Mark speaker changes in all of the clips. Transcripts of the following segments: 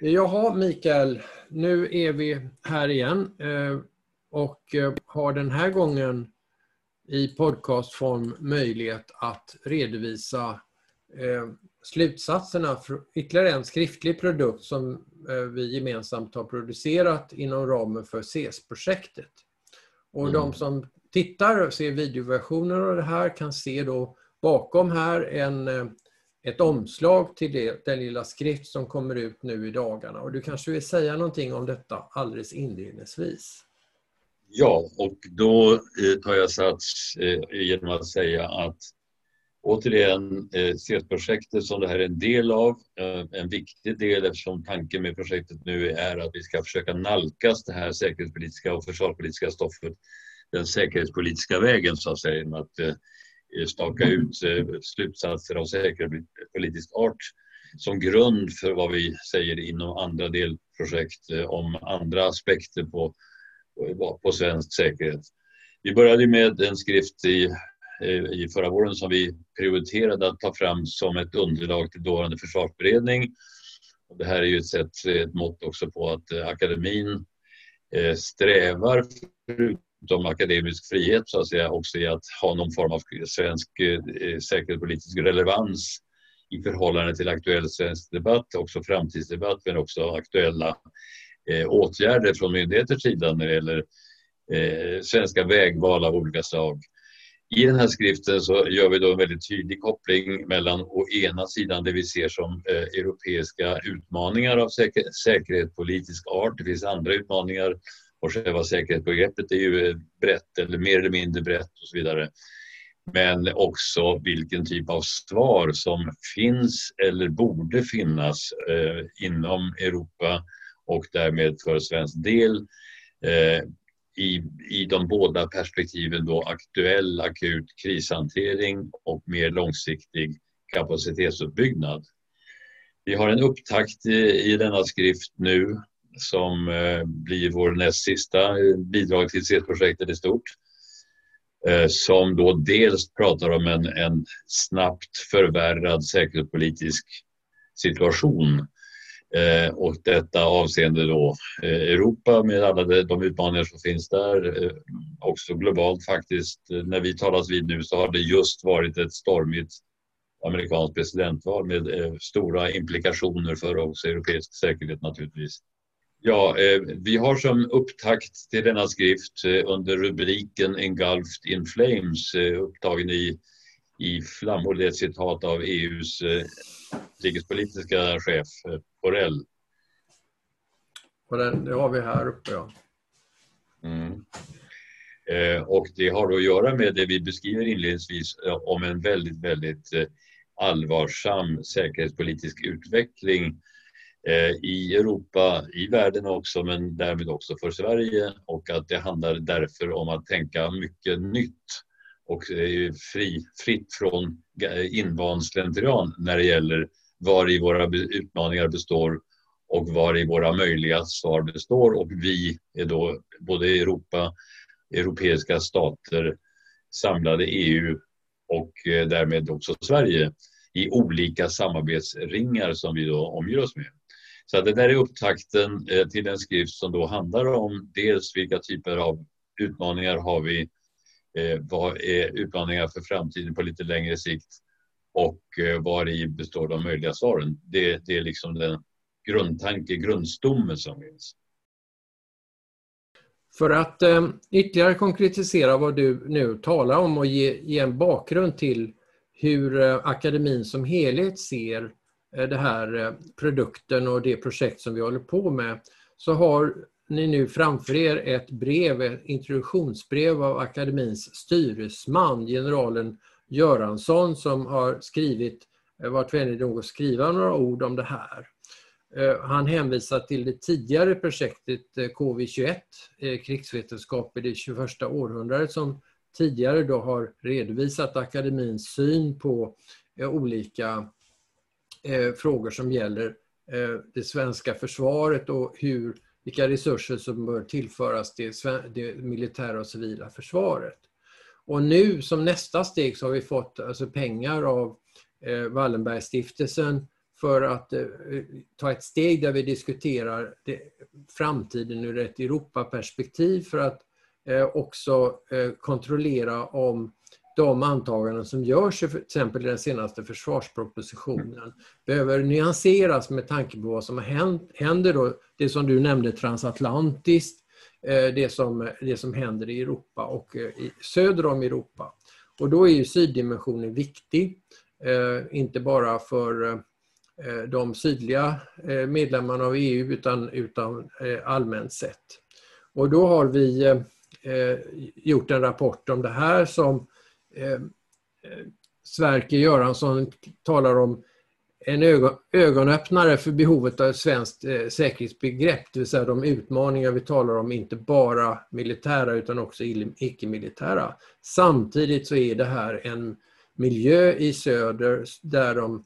Speaker 1: Jaha Mikael, nu är vi här igen eh, och eh, har den här gången i podcastform möjlighet att redovisa eh, slutsatserna för ytterligare en skriftlig produkt som vi gemensamt har producerat inom ramen för CES-projektet. Och mm. de som tittar och ser videoversioner av det här kan se då bakom här en ett omslag till det, den lilla skrift som kommer ut nu i dagarna. Och du kanske vill säga någonting om detta alldeles inledningsvis?
Speaker 2: Ja, och då eh, tar jag sats eh, genom att säga att återigen, eh, CES-projektet som det här är en del av, en viktig del eftersom tanken med projektet nu är att vi ska försöka nalkas det här säkerhetspolitiska och försvarspolitiska stoffet den säkerhetspolitiska vägen så att säga, att Eh, staka ut eh, slutsatser av säkerhetspolitisk art som grund för vad vi säger inom andra delprojekt eh, om andra aspekter på, på svensk säkerhet. Vi började med en skrift i, i förra våren som vi prioriterade att ta fram som ett underlag till dåvarande försvarsberedning. Det här är ju ett, sätt, ett mått också på att akademin strävar, om akademisk frihet så att säga också i att ha någon form av svensk eh, säkerhetspolitisk relevans i förhållande till aktuell svensk debatt, också framtidsdebatt men också aktuella eh, åtgärder från myndigheters sida när det gäller eh, svenska vägval av olika slag. I den här skriften så gör vi då en väldigt tydlig koppling mellan å ena sidan det vi ser som eh, europeiska utmaningar av säker säkerhetspolitisk art. Det finns andra utmaningar och själva säkerhetsbegreppet är ju eh, brett eller mer eller mindre brett och så vidare. Men också vilken typ av svar som finns eller borde finnas eh, inom Europa och därmed för svensk del eh, i, i de båda perspektiven då aktuell akut krishantering och mer långsiktig kapacitetsuppbyggnad. Vi har en upptakt i, i denna skrift nu som eh, blir vår näst sista eh, bidrag till CES-projektet i stort. Eh, som då dels pratar om en, en snabbt förvärrad säkerhetspolitisk situation och detta avseende då Europa med alla de utmaningar som finns där. Också globalt faktiskt. När vi talas vid nu så har det just varit ett stormigt amerikanskt presidentval med stora implikationer för också europeisk säkerhet naturligtvis. Ja, eh, vi har som upptakt till denna skrift eh, under rubriken Engulfed in Flames eh, upptagen i, i flammor. Det är ett citat av EUs utrikespolitiska chef Borrell.
Speaker 1: Och den, det har vi här uppe, ja.
Speaker 2: Mm. Och det har att göra med det vi beskriver inledningsvis om en väldigt, väldigt allvarsam säkerhetspolitisk utveckling Eh, i Europa, i världen också, men därmed också för Sverige och att det handlar därför om att tänka mycket nytt och eh, fri, fritt från eh, invand slentrian när det gäller var i våra utmaningar består och var i våra möjliga svar består och vi är då både Europa, europeiska stater, samlade EU och därmed också Sverige i olika samarbetsringar som vi då omger oss med. Så det där är upptakten eh, till en skrift som då handlar om dels vilka typer av utmaningar har vi, eh, vad är utmaningar för framtiden på lite längre sikt och eh, var i består de möjliga svaren. Det, det är liksom den grundtanke, grundstommen som finns.
Speaker 1: För att eh, ytterligare konkretisera vad du nu talar om och ge, ge en bakgrund till hur eh, akademin som helhet ser Eh, den här eh, produkten och det projekt som vi håller på med så har ni nu framför er ett brev, ett introduktionsbrev av akademins styresman, generalen Göransson, som har skrivit, eh, varit vänlig nog att skriva några ord om det här. Han hänvisar till det tidigare projektet KV21, krigsvetenskap i det 21 århundradet, som tidigare då har redovisat akademins syn på olika eh, frågor som gäller eh, det svenska försvaret och hur, vilka resurser som bör tillföras det, det militära och civila försvaret. Och nu som nästa steg så har vi fått alltså pengar av eh, Wallenbergstiftelsen för att eh, ta ett steg där vi diskuterar det, framtiden ur ett Europaperspektiv för att eh, också eh, kontrollera om de antaganden som görs till exempel i den senaste försvarspropositionen behöver nyanseras med tanke på vad som händer då, det som du nämnde transatlantiskt, eh, det som, det som händer i Europa och eh, i, söder om Europa. Och då är ju syddimensionen viktig, eh, inte bara för de sydliga medlemmarna av EU utan, utan allmänt sett. Och då har vi gjort en rapport om det här som Eh, Sverker Göransson talar om en ögon, ögonöppnare för behovet av ett svenskt eh, säkerhetsbegrepp, det vill säga de utmaningar vi talar om, inte bara militära utan också icke-militära. Samtidigt så är det här en miljö i söder där de,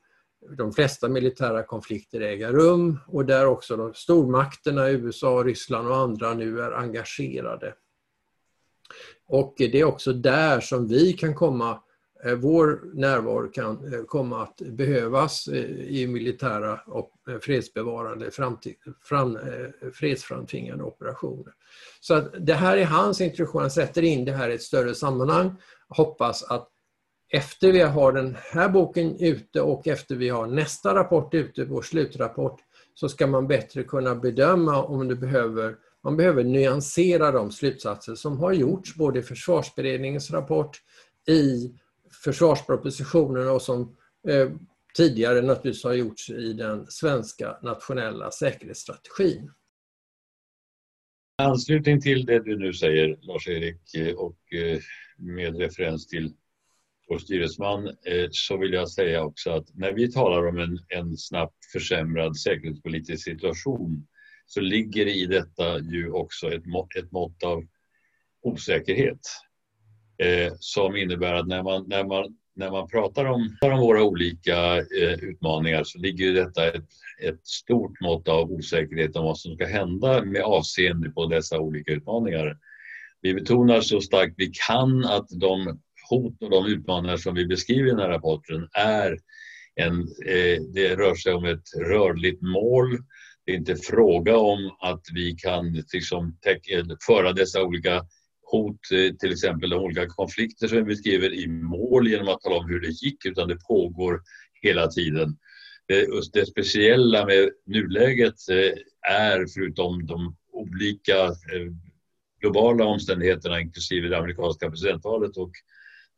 Speaker 1: de flesta militära konflikter äger rum och där också de stormakterna, USA, Ryssland och andra nu är engagerade. Och det är också där som vi kan komma, eh, vår närvaro kan eh, komma att behövas eh, i militära och fredsbevarande, framtid, fram, fredsframtvingande operationer. Så att det här är hans introduktion, han sätter in det här i ett större sammanhang. Hoppas att efter vi har den här boken ute och efter vi har nästa rapport ute, vår slutrapport, så ska man bättre kunna bedöma om det behöver man behöver nyansera de slutsatser som har gjorts både i försvarsberedningens rapport, i försvarspropositionen och som eh, tidigare naturligtvis har gjorts i den svenska nationella säkerhetsstrategin.
Speaker 2: I anslutning till det du nu säger Lars-Erik eh, och eh, med referens till vår styresman eh, så vill jag säga också att när vi talar om en, en snabbt försämrad säkerhetspolitisk situation så ligger i detta ju också ett mått, ett mått av osäkerhet eh, som innebär att när man, när man, när man pratar om, om våra olika eh, utmaningar så ligger ju detta ett, ett stort mått av osäkerhet om vad som ska hända med avseende på dessa olika utmaningar. Vi betonar så starkt vi kan att de hot och de utmaningar som vi beskriver i den här rapporten är en, eh, det rör sig om ett rörligt mål det är inte fråga om att vi kan liksom, eh, föra dessa olika hot, eh, till exempel de olika konflikter som vi beskriver i mål genom att tala om hur det gick, utan det pågår hela tiden. Det, det speciella med nuläget eh, är, förutom de olika globala omständigheterna, inklusive det amerikanska presidentvalet och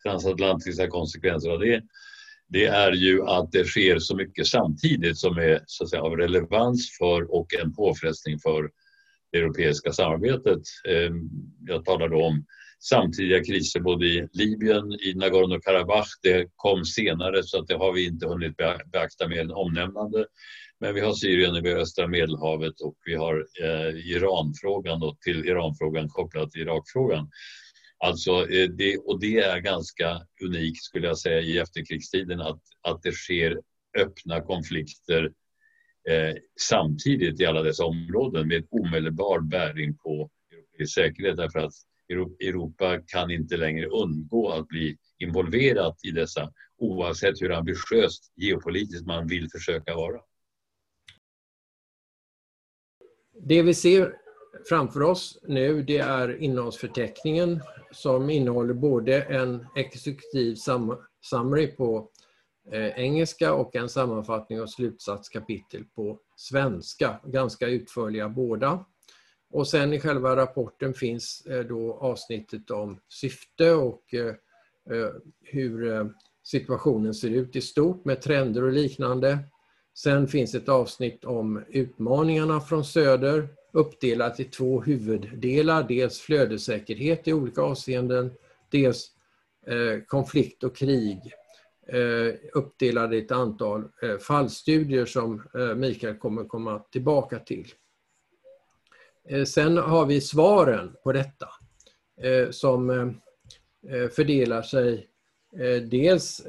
Speaker 2: transatlantiska konsekvenser av det, det är ju att det sker så mycket samtidigt som är så att säga, av relevans för och en påfrestning för det europeiska samarbetet. Ehm, jag talar då om samtidiga kriser både i Libyen, i Nagorno-Karabach. Det kom senare så att det har vi inte hunnit beakta med omnämnande. Men vi har Syrien, vi har östra Medelhavet och vi har eh, Iranfrågan och till Iranfrågan kopplat till Irakfrågan. Alltså, eh, det, och det är ganska unikt skulle jag säga i efterkrigstiden att, att det sker öppna konflikter eh, samtidigt i alla dessa områden med omedelbar bäring på europeisk säkerhet därför att Europa kan inte längre undgå att bli involverat i dessa oavsett hur ambitiöst geopolitiskt man vill försöka vara.
Speaker 1: Det vi ser framför oss nu det är innehållsförteckningen som innehåller både en exekutiv summary på eh, engelska och en sammanfattning och slutsatskapitel på svenska. Ganska utförliga båda. Och sen i själva rapporten finns eh, då avsnittet om syfte och eh, hur situationen ser ut i stort med trender och liknande. Sen finns ett avsnitt om utmaningarna från söder uppdelat i två huvuddelar. Dels flödessäkerhet i olika avseenden, dels eh, konflikt och krig eh, uppdelade i ett antal eh, fallstudier som Mikael kommer komma tillbaka till. Sen har vi svaren på detta som fördelar sig dels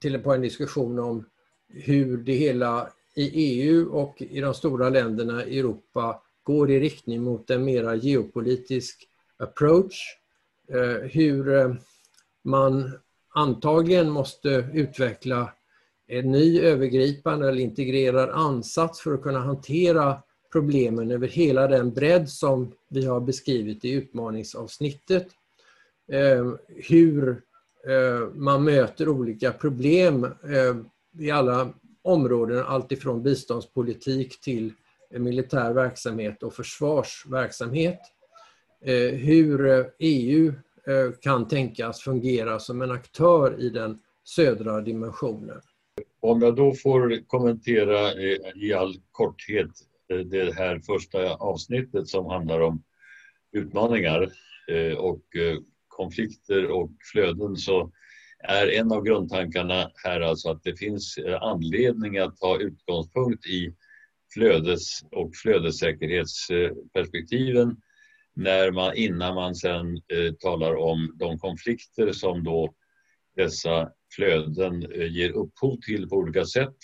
Speaker 1: till på en diskussion om hur det hela i EU och i de stora länderna i Europa går i riktning mot en mera geopolitisk approach. Eh, hur eh, man antagligen måste utveckla en ny övergripande eller integrerad ansats för att kunna hantera problemen över hela den bredd som vi har beskrivit i utmaningsavsnittet. Eh, hur man möter olika problem i alla områden, alltifrån biståndspolitik till eh, militär verksamhet och försvarsverksamhet. Eh, hur eh, EU kan tänkas fungera som en aktör i den södra dimensionen.
Speaker 2: Om jag då får kommentera i all korthet det här första avsnittet som handlar om utmaningar och konflikter och flöden så är en av grundtankarna här alltså att det finns eh, anledning att ta utgångspunkt i flödes och flödessäkerhetsperspektiven när man, innan man sen eh, talar om de konflikter som då dessa flöden eh, ger upphov till på olika sätt.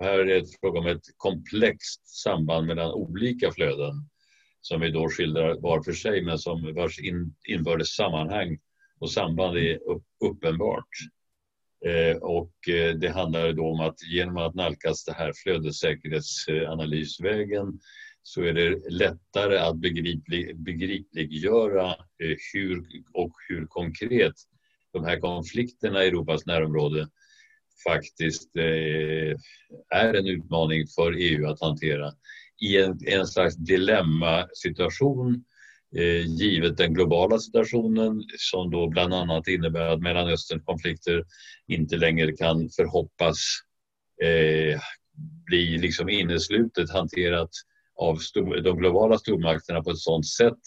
Speaker 2: Här är det fråga om ett komplext samband mellan olika flöden som vi då skildrar var för sig men som vars in, inbördes sammanhang och samband är uppenbart. Eh, och eh, det handlar då om att genom att nalkas det här flödessäkerhetsanalysvägen så är det lättare att begriplig, begripliggöra eh, hur och hur konkret de här konflikterna i Europas närområde faktiskt är en utmaning för EU att hantera i en, en slags dilemmasituation Eh, givet den globala situationen som då bland annat innebär att Mellanösterns konflikter inte längre kan förhoppas eh, bli liksom inneslutet hanterat av stor, de globala stormakterna på ett sådant sätt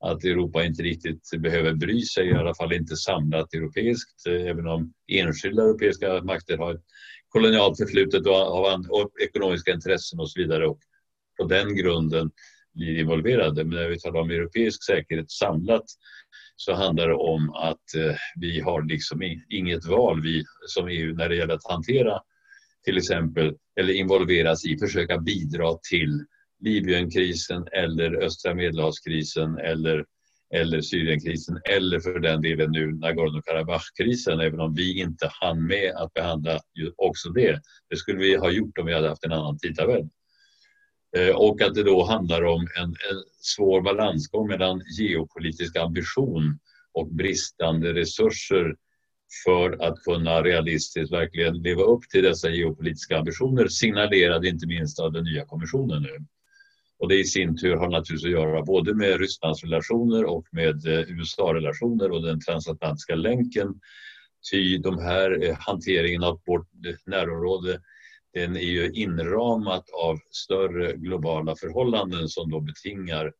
Speaker 2: att Europa inte riktigt behöver bry sig, i alla fall inte samlat europeiskt, eh, även om enskilda europeiska makter har ett kolonialt förflutet och, och ekonomiska intressen och så vidare. Och på den grunden blir involverade. Men när vi talar om europeisk säkerhet samlat så handlar det om att eh, vi har liksom inget val vi som EU när det gäller att hantera till exempel eller involveras i, försöka bidra till Libyenkrisen eller östra medelhavskrisen eller, eller Syrienkrisen eller för den delen nu Nagorno-Karabach-krisen även om vi inte hann med att behandla också det. Det skulle vi ha gjort om vi hade haft en annan tidtabell. Eh, och att det då handlar om en, en svår balansgång mellan geopolitisk ambition och bristande resurser för att kunna realistiskt verkligen leva upp till dessa geopolitiska ambitioner signalerade inte minst av den nya kommissionen nu. Och det i sin tur har naturligtvis att göra både med Rysslands relationer och med eh, USA-relationer och den transatlantiska länken. Ty de här eh, hanteringen av vårt närområde den är ju inramat av större globala förhållanden som då betingar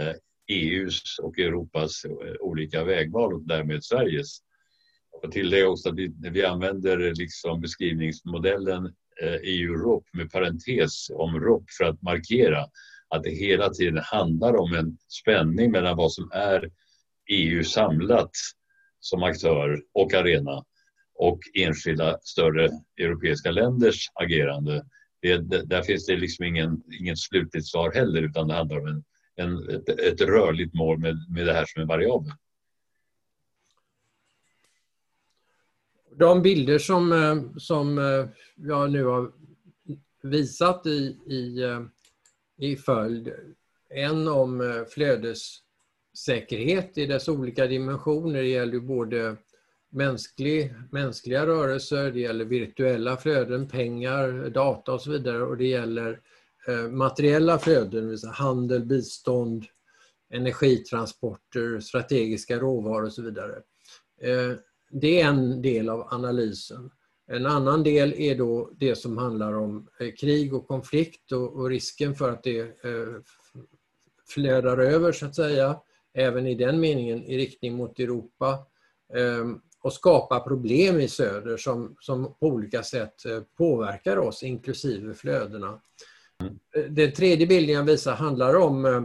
Speaker 2: eh, e EUs och Europas eh, olika vägval och därmed Sveriges. Och till det också att vi, vi använder liksom beskrivningsmodellen eh, EU-ROP med parentes om ROP för att markera att det hela tiden handlar om en spänning mellan vad som är EU samlat som aktör och arena och enskilda större europeiska länders agerande. Det, där finns det liksom ingen, ingen slutligt svar heller utan det handlar om en, en, ett, ett rörligt mål med, med det här som en variabel.
Speaker 1: De bilder som, eh, som eh, jag nu har visat i, i eh, i följd. En om flödessäkerhet i dess olika dimensioner. Det gäller både mänsklig, mänskliga rörelser, det gäller virtuella flöden, pengar, data och så vidare och det gäller eh, materiella flöden, handel, bistånd, energitransporter, strategiska råvaror och så vidare. Eh, det är en del av analysen. En annan del är då det som handlar om eh, krig och konflikt och, risken för att det flödar över så att säga, även i den meningen i riktning mot Europa ehm, och skapa problem i söder som, som på olika sätt eh, påverkar oss, inklusive flödena. Mm. Den tredje bilden jag visar handlar om, eh,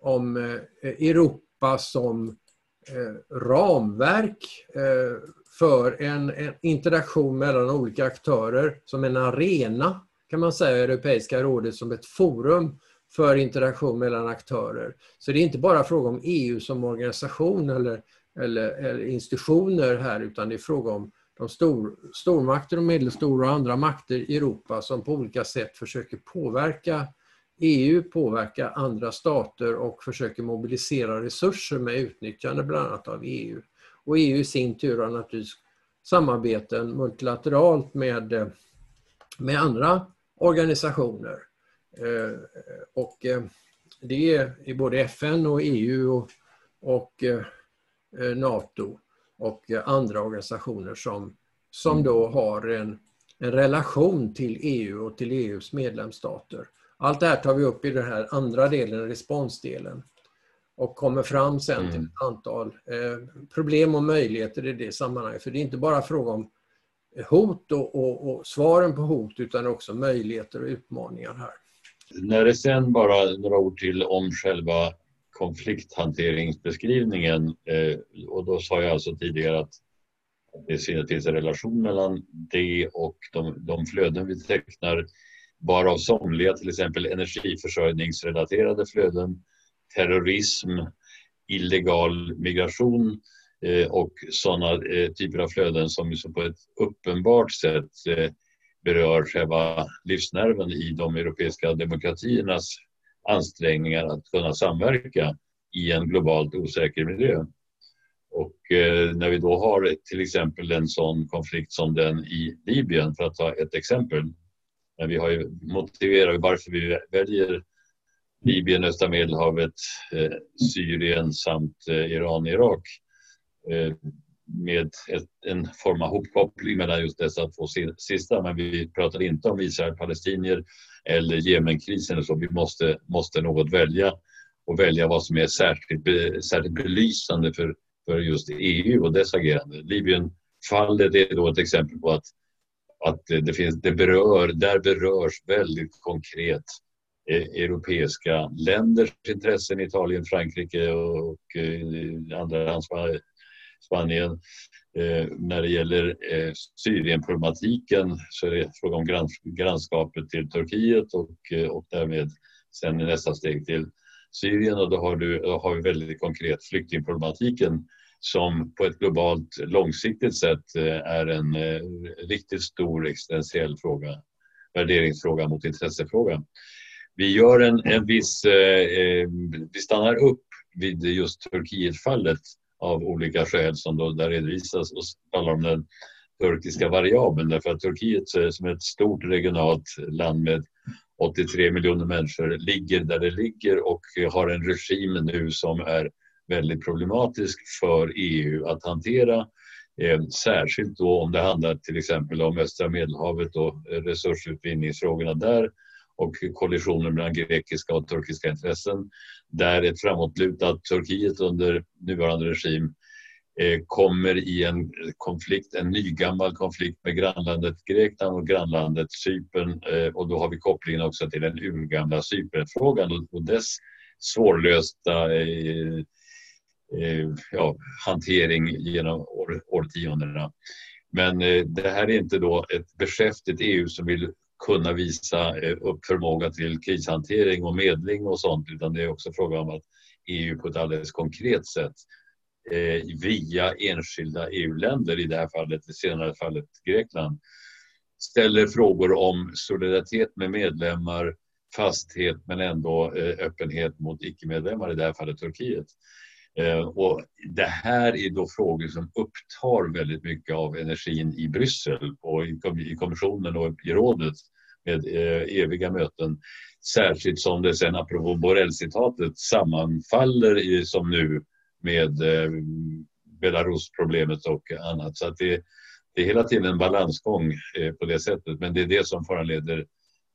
Speaker 1: om Europa som ramverk för en, en, interaktion mellan olika aktörer som en arena kan man säga Europeiska rådet som ett forum för interaktion mellan aktörer. Så det är inte bara fråga om EU som organisation eller, eller, eller institutioner här utan det är fråga om de stor, stormakter och medelstora och andra makter i Europa som på olika sätt försöker påverka EU, påverka andra stater och försöker mobilisera resurser med utnyttjande bland annat av EU. Och EU i sin tur har naturligtvis samarbeten multilateralt med, med andra organisationer. Eh, och eh, det är både FN och EU och, och eh, NATO och andra organisationer som, som då har en, en relation till EU och till EUs medlemsstater. Allt det här tar vi upp i den här andra delen, responsdelen och kommer fram sen till mm. ett antal eh, problem och möjligheter i det sammanhanget. För det är inte bara fråga om hot och, och, och, svaren på hot utan också möjligheter och utmaningar här.
Speaker 2: När det sen bara några ord till om själva konflikthanteringsbeskrivningen eh, och då sa jag alltså tidigare att det finns en relation mellan det och de, de flöden vi tecknar varav somliga till exempel energiförsörjningsrelaterade flöden, terrorism, illegal migration eh, och sådana eh, typer av flöden som på ett uppenbart sätt eh, berör själva livsnerven i de europeiska demokratiernas ansträngningar att kunna samverka i en globalt osäker miljö. Och eh, när vi då har till exempel en sån konflikt som den i Libyen, för att ta ett exempel, men vi har ju motiverat varför vi väljer Libyen, östra Medelhavet, eh, Syrien samt eh, Iran, Irak eh, med ett, en form av hopkoppling mellan just dessa två sista. Men vi pratar inte om Israel, palestinier eller Jemenkrisen. Så vi måste, måste något välja och välja vad som är särskilt, särskilt belysande för, för just EU och dess agerande. Libyenfallet är då ett exempel på att att det, finns, det berör, där berörs väldigt konkret e, europeiska länders intressen, Italien, Frankrike och eh, andra ansvariga Spanien. Eh, när det gäller eh, Syrienproblematiken så är det fråga om grannskapet till Turkiet och, eh, och därmed sen i nästa steg till Syrien och då har, du, då har vi väldigt konkret flyktingproblematiken som på ett globalt långsiktigt sätt eh, är en eh, riktigt stor existentiell fråga, värderingsfråga mot intressefråga. Vi gör en, en viss, eh, eh vi stannar upp vid just Turkietfallet av olika skäl som då där redovisas och talar om den turkiska variabeln därför att Turkiet eh, som ett stort regionalt land med 83 miljoner människor ligger där det ligger och har en regim nu som är väldigt problematisk för EU att hantera. Eh, särskilt då om det handlar till exempel om östra medelhavet och resursutvinningsfrågorna där och kollisioner mellan grekiska och turkiska intressen. Där ett framåtlutat Turkiet under nuvarande regim eh, kommer i en konflikt, en nygammal konflikt med grannlandet Grekland och grannlandet Cypern eh, och då har vi kopplingen också till den urgamla Cypernfrågan och dess svårlösta eh, ja, hantering genom årtiondena. Men det här är inte då ett beskäftigt EU som vill kunna visa eh, upp förmåga till krishantering och medling och sånt utan det är också fråga om att EU på ett alldeles konkret sätt eh, via enskilda EU-länder, i det här fallet, det senare fallet Grekland, ställer frågor om solidaritet med medlemmar, fasthet men ändå eh, öppenhet mot icke-medlemmar, i det här fallet Turkiet. Och det här är då frågor som upptar väldigt mycket av energin i Bryssel och i kommissionen och i rådet med eh, eviga möten. Särskilt som det sen, apropå Borrell-citatet, sammanfaller i, som nu med eh, Belarus-problemet och annat. Så att det, det är hela tiden en balansgång eh, på det sättet. Men det är det som föranleder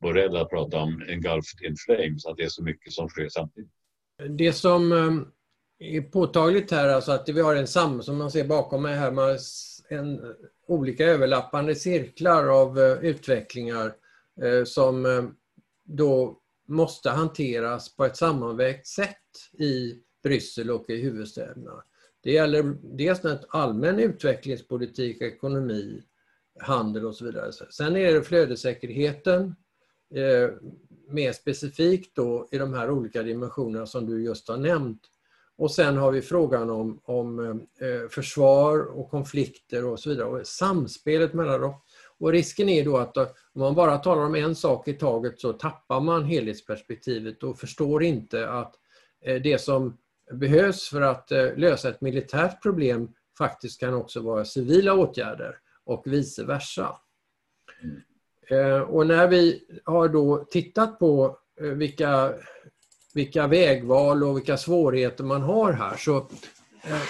Speaker 2: Borrell att prata om engulfed in flames, att det är så mycket som sker samtidigt.
Speaker 1: Det som eh, är påtagligt här alltså att vi har en sam som man ser bakom mig här, en, olika överlappande cirklar av eh, utvecklingar Eh, som eh, då måste hanteras på ett sammanvägt sätt i Bryssel och i huvudstäderna. Det gäller dels en allmän utvecklingspolitik, ekonomi, handel och så vidare. Sen är det flödessäkerheten, eh, mer specifikt då i de här olika dimensionerna som du just har nämnt Och sen har vi frågan om, om eh, försvar och konflikter och så vidare. Och samspelet mellan dem. Och risken är då att om man bara talar om en sak i taget så tappar man helhetsperspektivet och förstår inte att eh, det som behövs för att eh, lösa ett militärt problem faktiskt kan också vara civila åtgärder och vice versa. Mm. Och när vi har då tittat på vilka vilka vägval och vilka svårigheter man har här så, eh,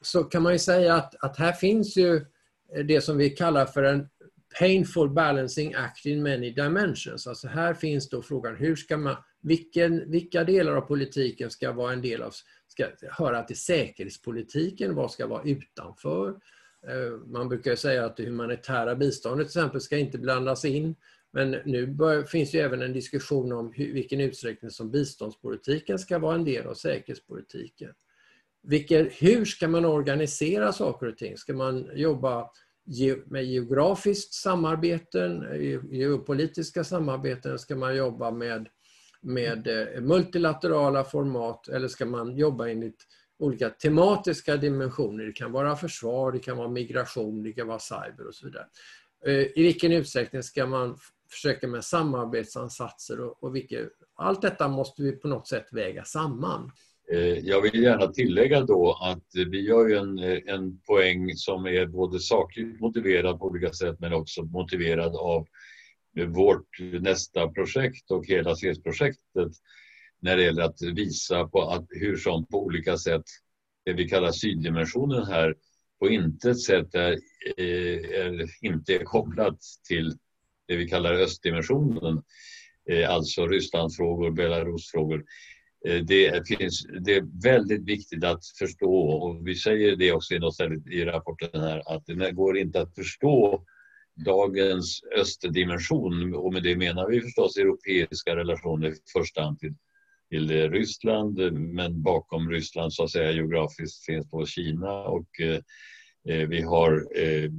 Speaker 1: så kan man ju säga att, att här finns ju det som vi kallar för en painful balancing act in many dimensions. Alltså här finns då frågan hur ska man, vilken, vilka delar av politiken ska vara en del av, ska höra till säkerhetspolitiken, vad ska vara utanför? Eh, man brukar säga att det humanitära biståndet till exempel ska inte blandas in. Men nu bör, finns ju även en diskussion om hur, vilken utsträckning som biståndspolitiken ska vara en del av säkerhetspolitiken. Vilken, hur ska man organisera saker och ting? Ska man jobba med geografiskt samarbeten, eh, geopolitiska samarbeten? Ska man jobba med, med eh, multilaterala format eller ska man jobba enligt olika tematiska dimensioner? Det kan vara försvar, det kan vara migration, det kan vara cyber och så vidare. Eh, I vilken utsträckning ska man försöka med samarbetsansatser och, och vilka, allt detta måste vi på något sätt väga samman.
Speaker 2: Eh, jag vill gärna tillägga då att vi gör ju en, eh, en poäng som är både sakligt motiverad på olika sätt men också motiverad av eh, vårt nästa projekt och hela CES-projektet när det gäller att visa på att hur som på olika sätt det vi kallar syddimensionen här på intet sätt är, är inte är kopplat till det vi kallar östdimensionen, alltså Rysslandsfrågor, Belarusfrågor. Eh, det, finns, det är väldigt viktigt att förstå och vi säger det också i något ställe i rapporten här att det går inte att förstå dagens östdimension och med det menar vi förstås europeiska relationer i första hand till, till Ryssland men bakom Ryssland så att säga geografiskt finns då Kina och eh, eh vi har eh,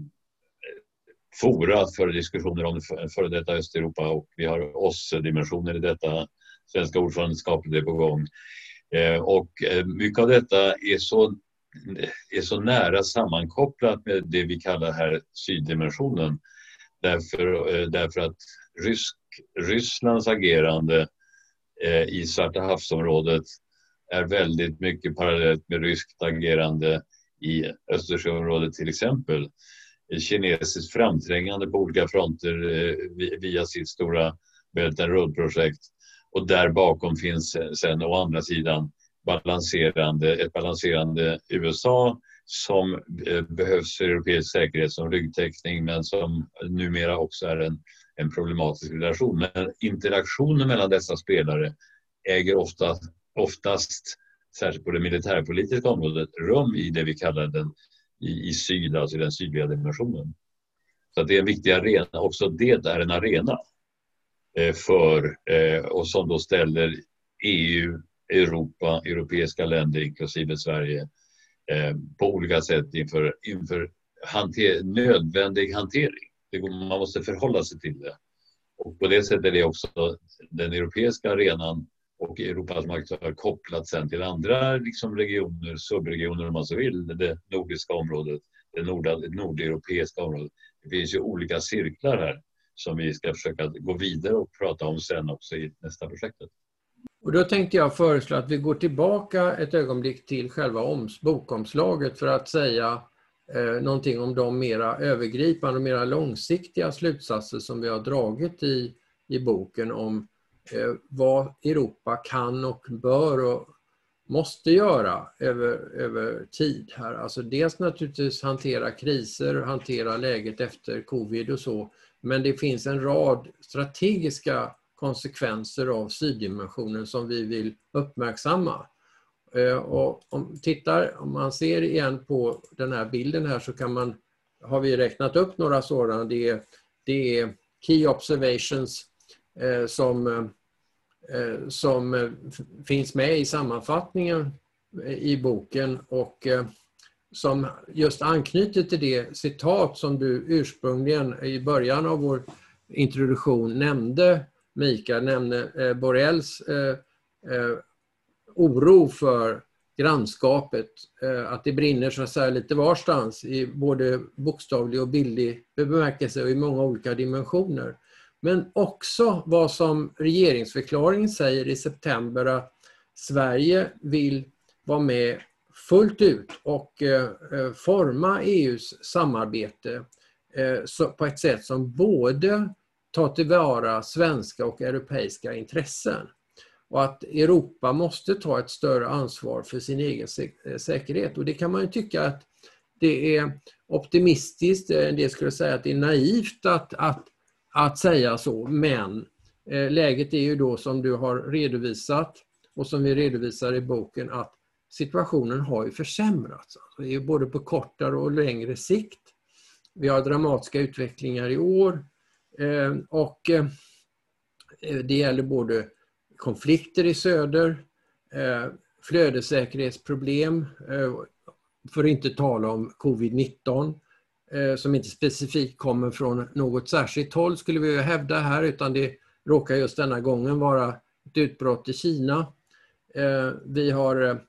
Speaker 2: fora för diskussioner om före detta Östeuropa och vi har oss-dimensioner i detta. Svenska ordförandeskapet är på gång. Eh, och eh, mycket av detta är så, är så nära sammankopplat med det vi kallar här syddimensionen. Därför, eh, därför att rysk, Rysslands agerande i Svarta havsområdet är väldigt mycket parallellt med ryskt agerande i Östersjöområdet till exempel kinesiskt framträngande på olika fronter via sitt stora Belt and Road-projekt. Och där bakom finns sen å andra sidan balanserande, ett balanserande USA som eh, behövs för europeisk säkerhet som ryggtäckning men som numera också är en, en problematisk relation. Men interaktionen mellan dessa spelare äger ofta, oftast, särskilt på det militärpolitiska området, rum i det vi kallar den i, i syd, alltså den sydliga dimensionen. Så det är en viktig arena, också det är en arena Eh, för, eh, och som då ställer EU, Europa, europeiska länder inklusive Sverige eh, på olika sätt inför, inför hanter, nödvändig hantering. Man måste förhålla sig till det. Och på det sättet är det också den europeiska arenan och Europas makt kopplat sen till andra liksom regioner, subregioner om man så vill, det nordiska området, det nord nordeuropeiska området. Det finns ju olika cirklar här som vi ska försöka gå vidare och prata om sen också i nästa projektet.
Speaker 1: Och då tänkte jag föreslå att vi går tillbaka ett ögonblick till själva bokomslaget för att säga eh, någonting om de mera övergripande och mera långsiktiga slutsatser som vi har dragit i, i boken om Eh, vad Europa kan och bör och måste göra över, över tid här. Alltså dels naturligtvis hantera kriser, hantera läget efter covid och så. Men det finns en rad strategiska konsekvenser av syddimensionen som vi vill uppmärksamma. Eh, och om, tittar, om man ser igen på den här bilden här så kan man, har vi räknat upp några sådana. Det är, det är Key Observations Eh, som, eh, som eh, finns med i sammanfattningen eh, i boken och som just anknyter till det citat som du ursprungligen i början av vår introduktion nämnde, Mikael, nämnde eh, Borrells eh, eh, oro för grannskapet. Att det brinner så att säga lite varstans i både bokstavlig och bildlig bemärkelse och i många olika dimensioner. Men också vad som regeringsförklaringen säger i september att Sverige vill vara med fullt ut och eh, eh, forma EUs samarbete eh, på ett sätt som både tar tillvara svenska och europeiska intressen. Och att Europa måste ta ett större ansvar för sin egen säkerhet. Och det kan man ju tycka att det är optimistiskt, en del skulle säga att det är naivt att, att, att säga så, men läget är ju då som du har redovisat och som vi redovisar i boken att situationen har ju försämrats. Alltså, både på kortare och längre sikt. Vi har dramatiska utvecklingar i år eh, och eh, det gäller både konflikter i söder, eh, flödessäkerhetsproblem, eh, för att inte tala om covid-19 eh, som inte specifikt kommer från något särskilt håll skulle vi hävda här utan det råkar just denna gången vara ett utbrott i Kina. Eh, vi har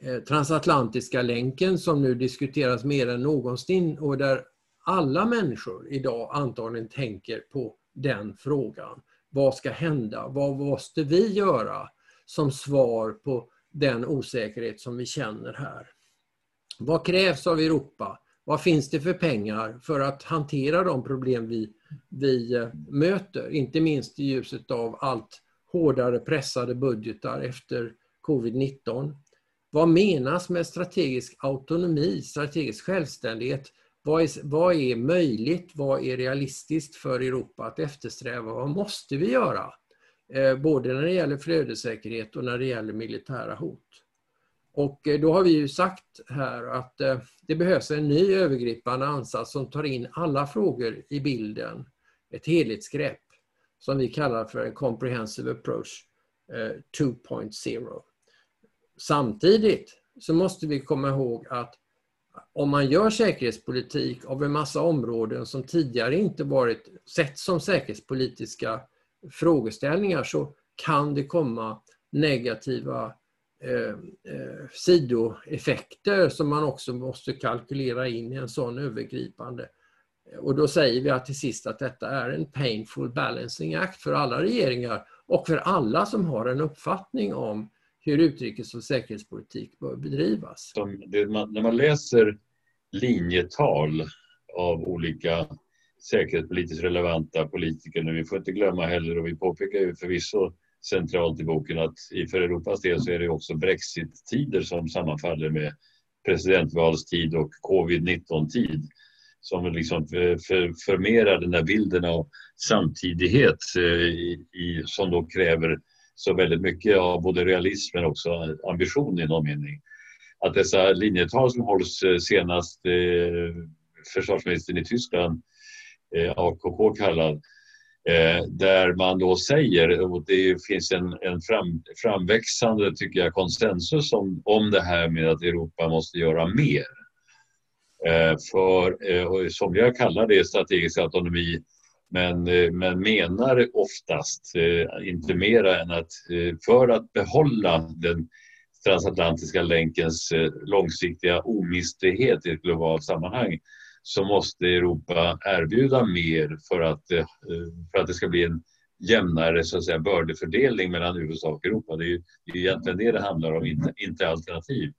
Speaker 1: Eh, transatlantiska länken som nu diskuteras mer än någonsin och där alla människor idag antagligen tänker på den frågan. Vad ska hända? Vad måste vi göra som svar på den osäkerhet som vi känner här? Vad krävs av Europa? Vad finns det för pengar för att hantera de problem vi, vi eh, möter? Inte minst i ljuset av allt hårdare pressade budgetar efter covid-19. Vad menas med strategisk autonomi, strategisk självständighet? Vad är, vad är möjligt? Vad är realistiskt för Europa att eftersträva? Vad måste vi göra? Eh, både när det gäller flödessäkerhet och när det gäller militära hot. Och eh, då har vi ju sagt här att eh, det behövs en ny övergripande ansats som tar in alla frågor i bilden. Ett helhetsgrepp som vi kallar för en comprehensive approach eh, 2.0. Samtidigt så måste vi komma ihåg att om man gör säkerhetspolitik av en massa områden som tidigare inte varit sett som säkerhetspolitiska frågeställningar så kan det komma negativa eh, eh, sidoeffekter som man också måste kalkylera in i en sån övergripande. Och då säger vi att till sist att detta är en painful balancing act för alla regeringar och för alla som har en uppfattning om hur utrikes och säkerhetspolitik bör bedrivas.
Speaker 2: när man läser linjetal av olika säkerhetspolitiskt relevanta politiker, nu, vi får inte glömma heller, och vi påpekar ju förvisso centralt i boken att för Europas del så är det också Brexit-tider som sammanfaller med presidentvalstid och covid-19-tid som liksom för, förmerar den där bilden av samtidighet eh, i, i, som då kräver så väldigt mycket av både realism men också ambition i någon mening. Att dessa linjetal som hålls eh, senast eh, försvarsministern i Tyskland, eh, AKK kallad, eh, där man då säger, och det finns en, en fram, framväxande tycker jag, konsensus om, om det här med att Europa måste göra mer. Eh, för, eh, som jag kallar det, strategisk autonomi men, eh, men menar oftast eh, inte mera än att eh, för att behålla den transatlantiska länkens långsiktiga omistlighet i ett globalt sammanhang så måste Europa erbjuda mer för att, för att det ska bli en jämnare så att säga, bördefördelning mellan USA och Europa. Det är ju det är egentligen det det handlar om, inte, inte alternativ.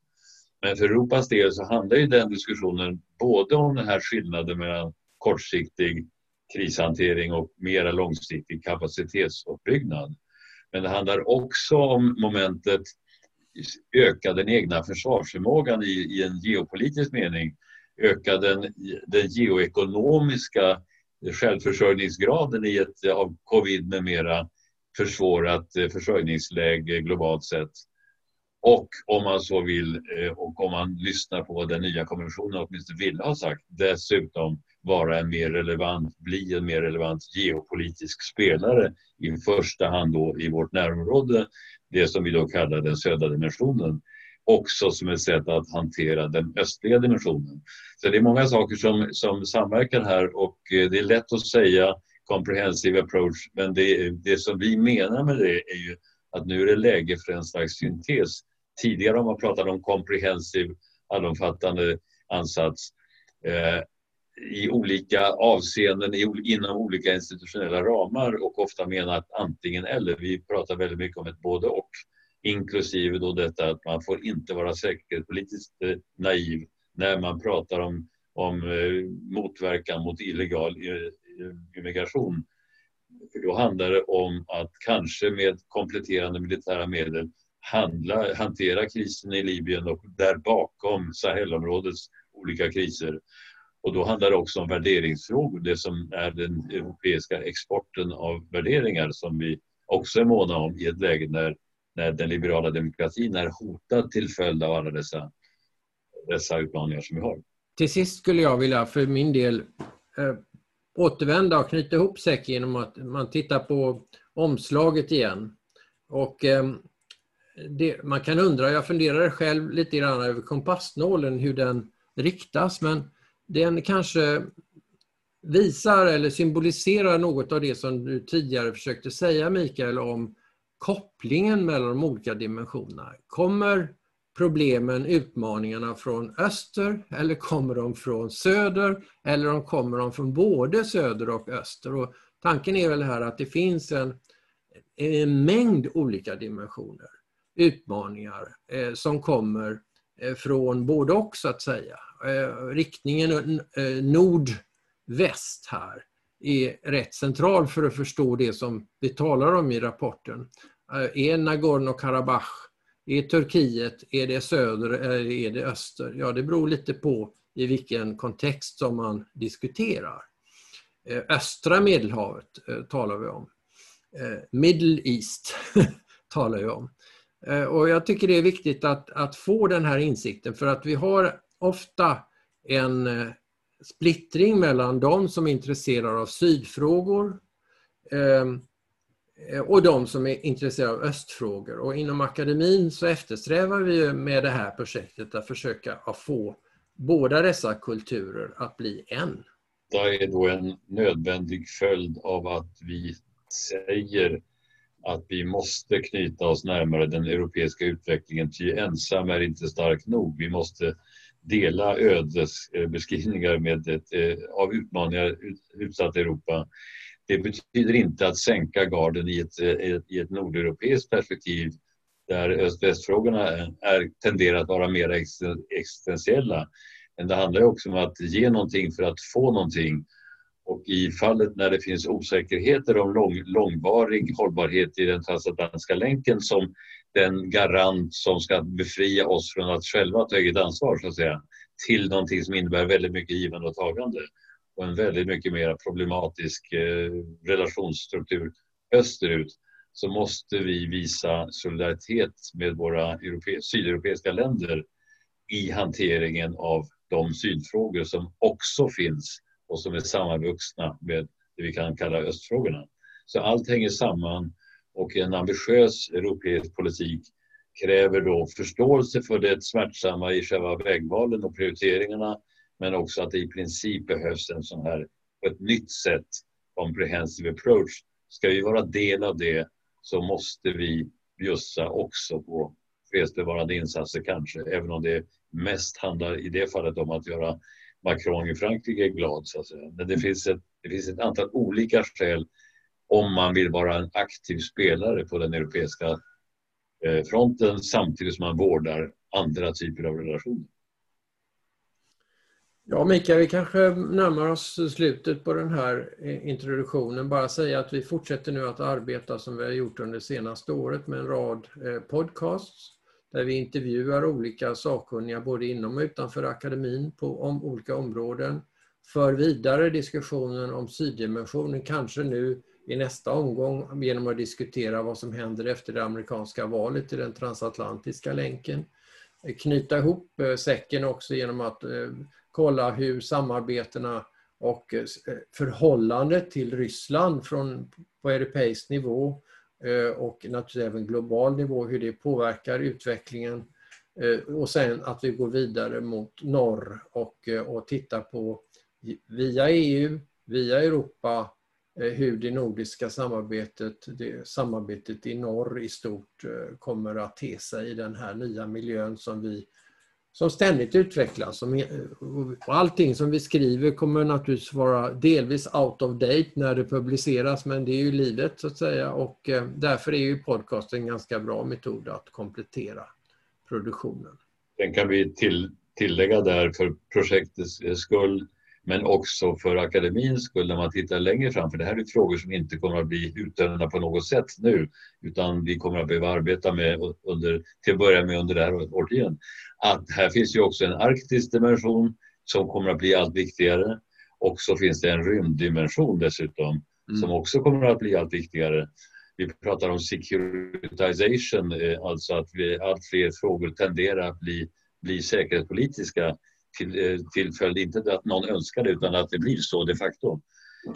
Speaker 2: Men för Europas del så handlar ju den diskussionen både om den här skillnaden mellan kortsiktig krishantering och mera långsiktig kapacitetsuppbyggnad. Men det handlar också om momentet öka den egna försvarsförmågan i, i en geopolitisk mening, öka den, den geoekonomiska självförsörjningsgraden i ett av covid med mera försvårat eh, försörjningsläge globalt sett. Och om man så vill, eh, och om man lyssnar på vad den nya kommissionen åtminstone vill ha sagt, dessutom vara en mer relevant, bli en mer relevant geopolitisk spelare i första hand då i vårt närområde, det som vi då kallar den södra dimensionen, också som ett sätt att hantera den östliga dimensionen. Så det är många saker som, som samverkar här och eh, det är lätt att säga comprehensive approach, men det, det som vi menar med det är ju att nu är det läge för en slags syntes tidigare har man pratat om comprehensive, allomfattande ansats eh, i olika avseenden i, inom olika institutionella ramar och ofta menat antingen eller. Vi pratar väldigt mycket om ett både och inklusive då detta att man får inte vara säkerhetspolitiskt eh, naiv när man pratar om, om eh, motverkan mot illegal eh, eh, immigration. För då handlar det om att kanske med kompletterande militära medel handla, hantera krisen i Libyen och där bakom Sahelområdets olika kriser. Och då handlar det också om värderingsfrågor, det som är den europeiska exporten av värderingar som vi också är måna om i ett läge när, när den liberala demokratin är hotad till följd av alla dessa, dessa utmaningar som vi har.
Speaker 1: Till sist skulle jag vilja för min del eh, återvända och knyta ihop säcken genom att man tittar på omslaget igen. Och eh, det, man kan undra, jag funderade själv lite grann över kompassnålen, hur den riktas, men den kanske visar eller symboliserar något av det som du tidigare försökte säga Mikael om kopplingen mellan de olika dimensionerna. Kommer problemen, utmaningarna från öster eller kommer de från söder eller de kommer de från både söder och öster? Och tanken är väl här att det finns en, en mängd olika dimensioner, utmaningar eh, som kommer eh, från både och så att säga. Eh, riktningen nordväst nord-väst här är rätt central för att förstå det som vi talar om i rapporten. Är Nagorno-Karabach är Turkiet, är det söder eller är det öster? Ja, det beror lite på i vilken kontext som man diskuterar. Östra Medelhavet talar vi om. Middle East talar vi om. Eh, och jag tycker det är viktigt att, att få den här insikten för att vi har ofta en eh, splittring mellan de som är intresserade av sydfrågor ehm, eh, och de som är intresserade av östfrågor. Och inom akademin så eftersträvar vi med det här projektet att försöka att få båda dessa kulturer att bli en.
Speaker 2: Det är då en nödvändig följd av att vi säger att vi måste knyta oss närmare den europeiska utvecklingen, ty ensam är inte stark nog. Vi måste dela ödesbeskrivningar med ett, eh, av utmaningar utsatt Europa det betyder inte att sänka garden i ett, eh, i ett nordeuropeiskt perspektiv där öst-västfrågorna är, tenderar att vara mer existentiella. Men det handlar också om att ge någonting för att få någonting. Och i fallet när det finns osäkerheter om lång, långvarig hållbarhet i den transatlantiska länken som den garant som ska befria oss från att själva ta eget ansvar så att säga, till någonting som innebär väldigt mycket givande och tagande och en väldigt mycket mer problematisk eh, relationsstruktur österut så måste vi visa solidaritet med våra europe sydeuropeiska länder i hanteringen av de sydfrågor som också finns och som är sammanvuxna med det vi kan kalla östfrågorna. Så allt hänger samman och en ambitiös europeisk politik kräver då förståelse för det smärtsamma i själva vägvalen och prioriteringarna men också att det i princip behövs en sån här, på ett nytt sätt, comprehensive approach. Ska vi vara del av det så måste vi bjussa också på fredsbevarande insatser kanske, även om det mest handlar i det fallet om att göra Macron i Frankrike glad. Så att säga. Men det finns, ett, det finns ett antal olika skäl om man vill vara en aktiv spelare på den europeiska eh, fronten samtidigt som man vårdar andra typer av relationer.
Speaker 1: Ja, Mikael, vi kanske närmar oss slutet på den här introduktionen. Bara säga att vi fortsätter nu att arbeta som vi har gjort under det senaste året med en rad eh, podcasts där vi intervjuar olika sakkunniga både inom och utanför akademin på om olika områden. För vidare diskussionen om syddimensionen, kanske nu i nästa omgång genom att diskutera vad som händer efter det amerikanska valet till den transatlantiska länken. Knyta ihop eh, säcken också genom att eh, kolla hur samarbetena och eh, förhållandet till Ryssland från, på europeisk nivå Eh, och naturligtvis även global nivå, hur det påverkar utvecklingen. Eh, och sen att vi går vidare mot norr och, eh, och tittar på via EU, via Europa hur det nordiska samarbetet, det samarbetet i norr i stort kommer att te sig i den här nya miljön som vi som ständigt utvecklas. Och allting som vi skriver kommer naturligtvis vara delvis out of date när det publiceras men det är ju livet så att säga och eh, därför är ju podcast en ganska bra metod att komplettera produktionen.
Speaker 2: Sen kan vi till, tillägga där för projektets skull men också för akademins skull när man tittar längre fram. För det här är frågor som inte kommer att bli utdömda på något sätt nu utan vi kommer att behöva arbeta med under, till att börja med under det här årtiondet. Att här finns ju också en arktisk dimension som kommer att bli allt viktigare och så finns det en rymddimension dessutom mm. som också kommer att bli allt viktigare. Vi pratar om securitization, eh, alltså att vi, allt fler frågor tenderar att bli, bli säkerhetspolitiska till, eh, till följd, inte att någon önskar det utan att det blir så de facto.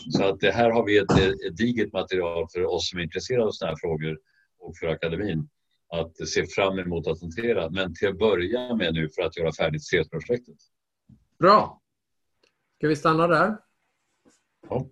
Speaker 2: Så att det här har vi ett, ett digert material för oss som är intresserade av sådana här frågor och för akademin att se fram emot att hantera. Men till att börja med nu för att göra färdigt CS-projektet.
Speaker 1: Bra. Ska vi stanna där?
Speaker 2: Ja.